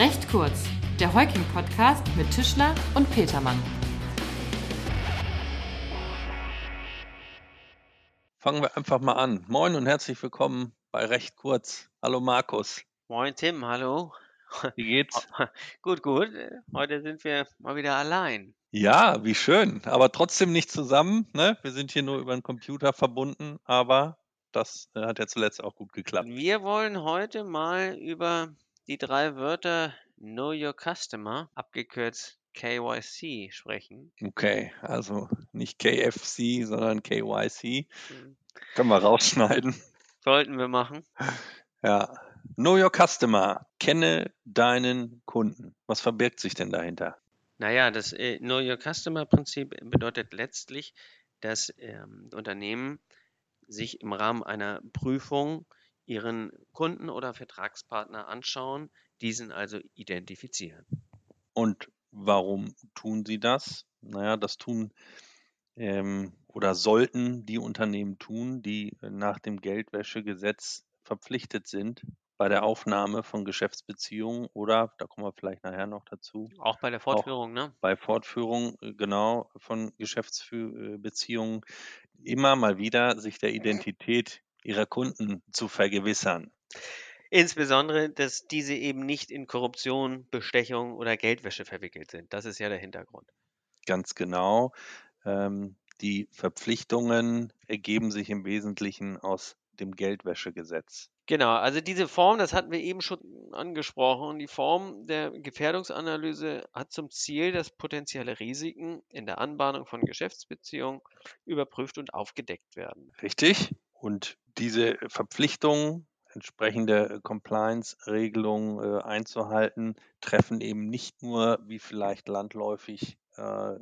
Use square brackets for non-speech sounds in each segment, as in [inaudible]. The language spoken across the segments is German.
Recht kurz, der Heuking-Podcast mit Tischler und Petermann. Fangen wir einfach mal an. Moin und herzlich willkommen bei Recht kurz. Hallo Markus. Moin Tim, hallo. Wie geht's? [laughs] Gut, gut. Heute sind wir mal wieder allein. Ja, wie schön. Aber trotzdem nicht zusammen. Ne? Wir sind hier nur über den Computer verbunden, aber das äh, hat ja zuletzt auch gut geklappt. Wir wollen heute mal über die drei Wörter Know Your Customer, abgekürzt KYC, sprechen. Okay, also nicht KFC, sondern KYC. Hm, Können wir rausschneiden. [laughs] Sollten wir machen. Ja. Know Your Customer. Kenne deinen Kunden. Was verbirgt sich denn dahinter? Naja, das äh, Know Your Customer Prinzip bedeutet letztlich, dass ähm, Unternehmen sich im Rahmen einer Prüfung ihren Kunden oder Vertragspartner anschauen, diesen also identifizieren. Und warum tun sie das? Naja, das tun ähm, oder sollten die Unternehmen tun, die nach dem Geldwäschegesetz verpflichtet sind bei der Aufnahme von Geschäftsbeziehungen oder, da kommen wir vielleicht nachher noch dazu, Auch bei der Fortführung, ne? bei Fortführung äh, genau von Geschäftsbeziehungen immer mal wieder sich der Identität ihrer Kunden zu vergewissern. Insbesondere, dass diese eben nicht in Korruption, Bestechung oder Geldwäsche verwickelt sind. Das ist ja der Hintergrund. Ganz genau. Ähm, die Verpflichtungen ergeben sich im Wesentlichen aus dem Geldwäschegesetz. Genau, also diese Form, das hatten wir eben schon angesprochen, die Form der Gefährdungsanalyse hat zum Ziel, dass potenzielle Risiken in der Anbahnung von Geschäftsbeziehungen überprüft und aufgedeckt werden. Richtig? Und diese Verpflichtungen, entsprechende Compliance-Regelungen äh, einzuhalten, treffen eben nicht nur, wie vielleicht landläufig äh,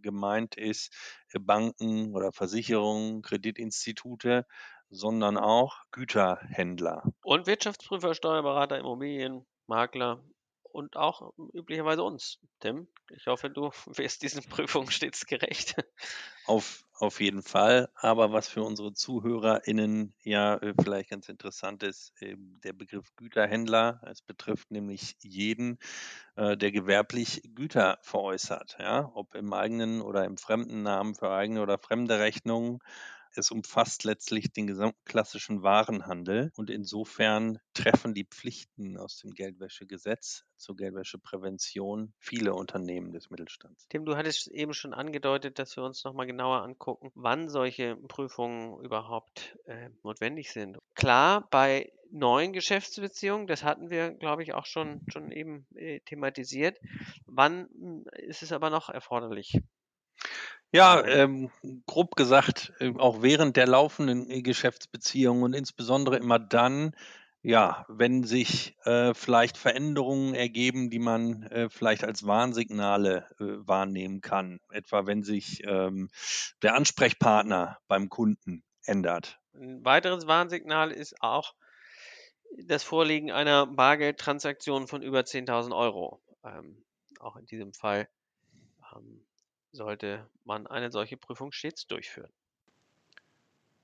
gemeint ist, äh, Banken oder Versicherungen, Kreditinstitute, sondern auch Güterhändler. Und Wirtschaftsprüfer, Steuerberater, Immobilienmakler und auch üblicherweise uns. Tim, ich hoffe, du [laughs] wirst diesen Prüfungen stets gerecht. Auf, auf jeden Fall. Aber was für unsere ZuhörerInnen ja äh, vielleicht ganz interessant ist, äh, der Begriff Güterhändler. Es betrifft nämlich jeden, äh, der gewerblich Güter veräußert. Ja? Ob im eigenen oder im fremden Namen für eigene oder fremde Rechnungen. Es umfasst letztlich den gesamten klassischen Warenhandel und insofern treffen die Pflichten aus dem Geldwäschegesetz zur Geldwäscheprävention viele Unternehmen des Mittelstands. Tim, du hattest eben schon angedeutet, dass wir uns nochmal genauer angucken, wann solche Prüfungen überhaupt äh, notwendig sind. Klar, bei neuen Geschäftsbeziehungen, das hatten wir, glaube ich, auch schon, schon eben äh, thematisiert. Wann mh, ist es aber noch erforderlich? Ja, ähm, grob gesagt, äh, auch während der laufenden Geschäftsbeziehungen und insbesondere immer dann, ja, wenn sich äh, vielleicht Veränderungen ergeben, die man äh, vielleicht als Warnsignale äh, wahrnehmen kann. Etwa wenn sich ähm, der Ansprechpartner beim Kunden ändert. Ein weiteres Warnsignal ist auch das Vorliegen einer Bargeldtransaktion von über 10.000 Euro. Ähm, auch in diesem Fall ähm, sollte man eine solche Prüfung stets durchführen.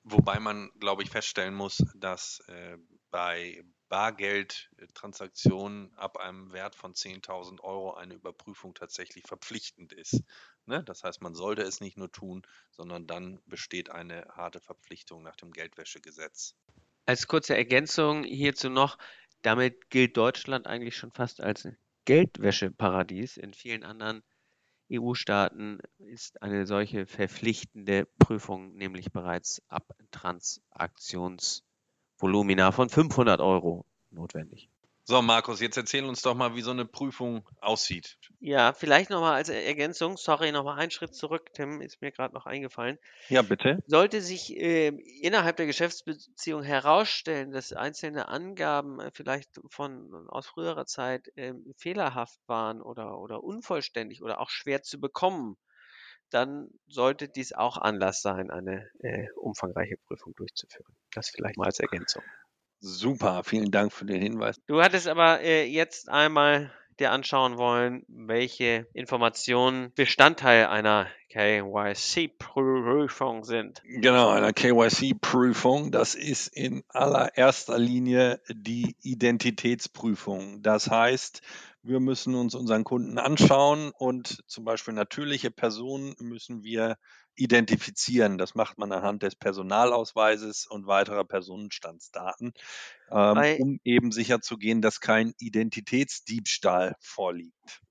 Wobei man, glaube ich, feststellen muss, dass äh, bei Bargeldtransaktionen ab einem Wert von 10.000 Euro eine Überprüfung tatsächlich verpflichtend ist. Ne? Das heißt, man sollte es nicht nur tun, sondern dann besteht eine harte Verpflichtung nach dem Geldwäschegesetz. Als kurze Ergänzung hierzu noch, damit gilt Deutschland eigentlich schon fast als Geldwäscheparadies. In vielen anderen EU-Staaten ist eine solche verpflichtende Prüfung nämlich bereits ab Transaktionsvolumina von 500 Euro notwendig. So, Markus, jetzt erzähl uns doch mal, wie so eine Prüfung aussieht. Ja, vielleicht nochmal als Ergänzung, sorry, nochmal einen Schritt zurück, Tim, ist mir gerade noch eingefallen. Ja, bitte. Sollte sich äh, innerhalb der Geschäftsbeziehung herausstellen, dass einzelne Angaben äh, vielleicht von aus früherer Zeit äh, fehlerhaft waren oder, oder unvollständig oder auch schwer zu bekommen, dann sollte dies auch Anlass sein, eine äh, umfangreiche Prüfung durchzuführen. Das vielleicht mal als Ergänzung. Super, vielen Dank für den Hinweis. Du hattest aber äh, jetzt einmal dir anschauen wollen, welche Informationen Bestandteil einer KYC-Prüfung sind. Genau, einer KYC-Prüfung. Das ist in allererster Linie die Identitätsprüfung. Das heißt, wir müssen uns unseren Kunden anschauen und zum Beispiel natürliche Personen müssen wir identifizieren. Das macht man anhand des Personalausweises und weiterer Personenstandsdaten, ähm, um eben sicherzugehen, dass kein Identitätsdiebstahl vorliegt.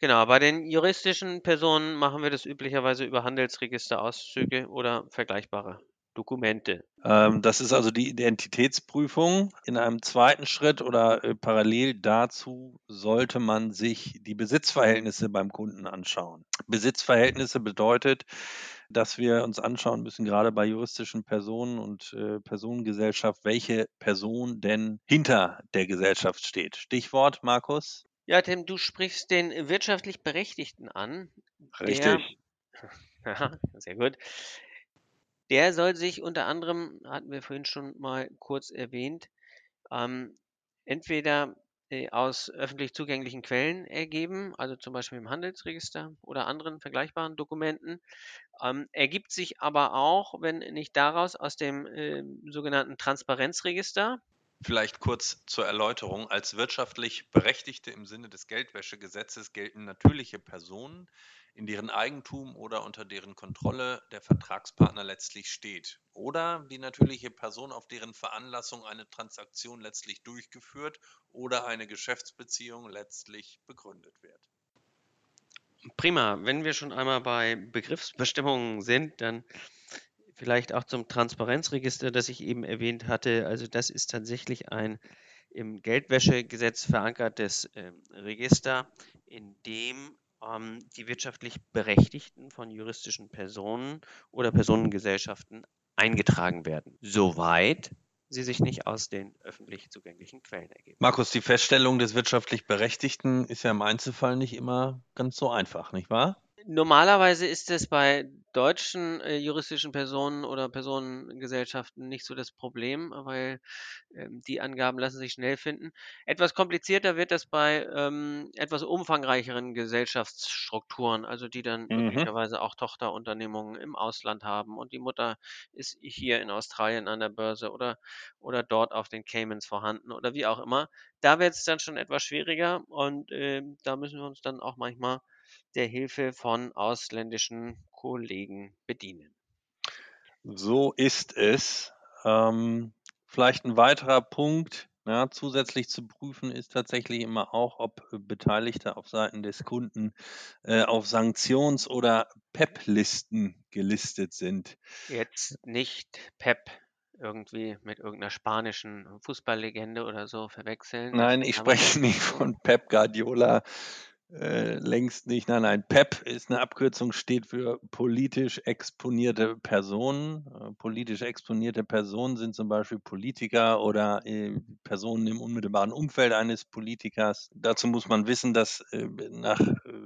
Genau, bei den juristischen Personen machen wir das üblicherweise über Handelsregisterauszüge oder vergleichbare Dokumente. Ähm, das ist also die Identitätsprüfung. In einem zweiten Schritt oder äh, parallel dazu sollte man sich die Besitzverhältnisse beim Kunden anschauen. Besitzverhältnisse bedeutet, dass wir uns anschauen müssen, gerade bei juristischen Personen und äh, Personengesellschaft, welche Person denn hinter der Gesellschaft steht. Stichwort, Markus? Ja, Tim, du sprichst den wirtschaftlich Berechtigten an. Richtig. Der, [laughs] ja, sehr gut. Der soll sich unter anderem, hatten wir vorhin schon mal kurz erwähnt, ähm, entweder äh, aus öffentlich zugänglichen Quellen ergeben, also zum Beispiel im Handelsregister oder anderen vergleichbaren Dokumenten. Ähm, ergibt sich aber auch, wenn nicht daraus, aus dem äh, sogenannten Transparenzregister. Vielleicht kurz zur Erläuterung. Als wirtschaftlich Berechtigte im Sinne des Geldwäschegesetzes gelten natürliche Personen, in deren Eigentum oder unter deren Kontrolle der Vertragspartner letztlich steht. Oder die natürliche Person, auf deren Veranlassung eine Transaktion letztlich durchgeführt oder eine Geschäftsbeziehung letztlich begründet wird. Prima. Wenn wir schon einmal bei Begriffsbestimmungen sind, dann vielleicht auch zum Transparenzregister, das ich eben erwähnt hatte. Also das ist tatsächlich ein im Geldwäschegesetz verankertes äh, Register, in dem ähm, die wirtschaftlich Berechtigten von juristischen Personen oder Personengesellschaften eingetragen werden, soweit sie sich nicht aus den öffentlich zugänglichen Quellen ergeben. Markus, die Feststellung des wirtschaftlich Berechtigten ist ja im Einzelfall nicht immer ganz so einfach, nicht wahr? Normalerweise ist es bei deutschen äh, juristischen Personen oder Personengesellschaften nicht so das Problem, weil ähm, die Angaben lassen sich schnell finden. Etwas komplizierter wird das bei ähm, etwas umfangreicheren Gesellschaftsstrukturen, also die dann Mhm. möglicherweise auch Tochterunternehmungen im Ausland haben und die Mutter ist hier in Australien an der Börse oder, oder dort auf den Caymans vorhanden oder wie auch immer. Da wird es dann schon etwas schwieriger und ähm, da müssen wir uns dann auch manchmal der Hilfe von ausländischen Kollegen bedienen. So ist es. Ähm, vielleicht ein weiterer Punkt, ja, zusätzlich zu prüfen ist tatsächlich immer auch, ob Beteiligte auf Seiten des Kunden äh, auf Sanktions- oder PEP-Listen gelistet sind. Jetzt nicht PEP irgendwie mit irgendeiner spanischen Fußballlegende oder so verwechseln. Nein, ich spreche nicht von Pep Guardiola, äh, längst nicht. Nein, nein. PEP ist eine Abkürzung, steht für politisch exponierte Personen. Äh, politisch exponierte Personen sind zum Beispiel Politiker oder äh, Personen im unmittelbaren Umfeld eines Politikers. Dazu muss man wissen, dass äh, nach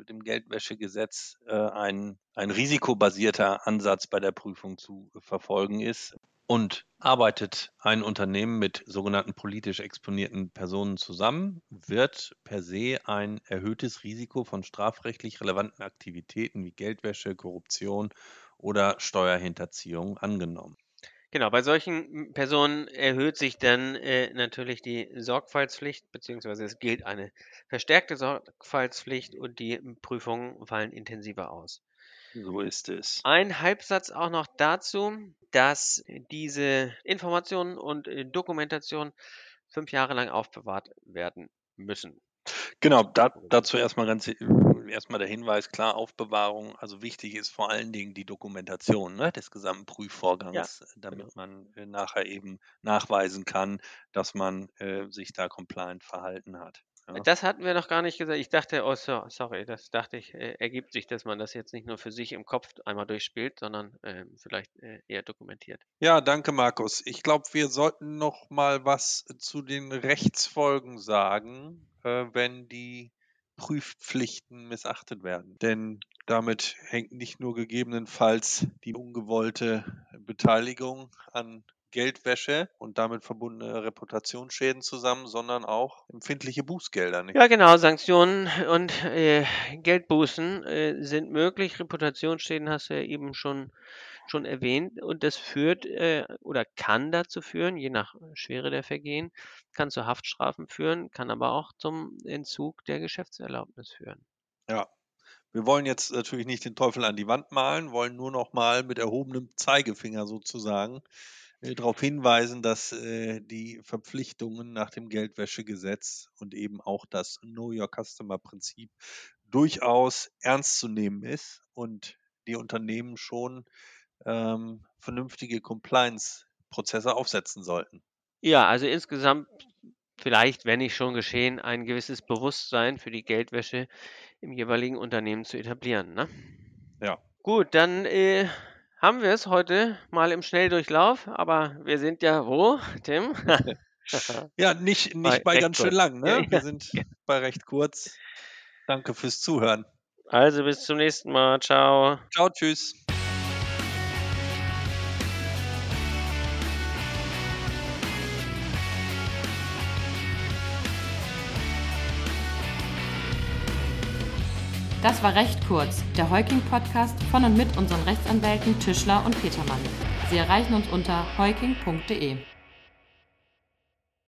dem Geldwäschegesetz ein, ein risikobasierter Ansatz bei der Prüfung zu verfolgen ist. Und arbeitet ein Unternehmen mit sogenannten politisch exponierten Personen zusammen, wird per se ein erhöhtes Risiko von strafrechtlich relevanten Aktivitäten wie Geldwäsche, Korruption oder Steuerhinterziehung angenommen. Genau, bei solchen Personen erhöht sich dann äh, natürlich die Sorgfaltspflicht, beziehungsweise es gilt eine verstärkte Sorgfaltspflicht und die Prüfungen fallen intensiver aus. So ist es. Ein Halbsatz auch noch dazu, dass diese Informationen und äh, Dokumentation fünf Jahre lang aufbewahrt werden müssen. Genau, da, dazu erstmal ganz erstmal der Hinweis, klar, Aufbewahrung, also wichtig ist vor allen Dingen die Dokumentation ne, des gesamten Prüfvorgangs, damit genau. man äh, nachher eben nachweisen kann, dass man äh, sich da compliant verhalten hat. Ja. Das hatten wir noch gar nicht gesagt. Ich dachte, oh, so, sorry, das dachte ich, äh, ergibt sich, dass man das jetzt nicht nur für sich im Kopf einmal durchspielt, sondern äh, vielleicht äh, eher dokumentiert. Ja, danke, Markus. Ich glaube, wir sollten noch mal was zu den Rechtsfolgen sagen, äh, wenn die Prüfpflichten missachtet werden. Denn damit hängt nicht nur gegebenenfalls die ungewollte Beteiligung an Geldwäsche und damit verbundene Reputationsschäden zusammen, sondern auch empfindliche Bußgelder. Nicht? Ja, genau. Sanktionen und äh, Geldbußen äh, sind möglich. Reputationsschäden hast du ja eben schon, schon erwähnt. Und das führt äh, oder kann dazu führen, je nach Schwere der Vergehen, kann zu Haftstrafen führen, kann aber auch zum Entzug der Geschäftserlaubnis führen. Ja, wir wollen jetzt natürlich nicht den Teufel an die Wand malen, wollen nur noch mal mit erhobenem Zeigefinger sozusagen darauf hinweisen, dass äh, die Verpflichtungen nach dem Geldwäschegesetz und eben auch das Know Your Customer Prinzip durchaus ernst zu nehmen ist und die Unternehmen schon ähm, vernünftige Compliance-Prozesse aufsetzen sollten. Ja, also insgesamt vielleicht, wenn nicht schon geschehen, ein gewisses Bewusstsein für die Geldwäsche im jeweiligen Unternehmen zu etablieren. Ne? Ja. Gut, dann äh, haben wir es heute mal im Schnelldurchlauf, aber wir sind ja wo, [laughs] Tim? [laughs] ja, nicht, nicht bei, bei ganz schön lang. Ne? Wir sind bei recht kurz. Danke fürs Zuhören. Also bis zum nächsten Mal. Ciao. Ciao, tschüss. Das war recht kurz, der Heuking-Podcast von und mit unseren Rechtsanwälten Tischler und Petermann. Sie erreichen uns unter heuking.de.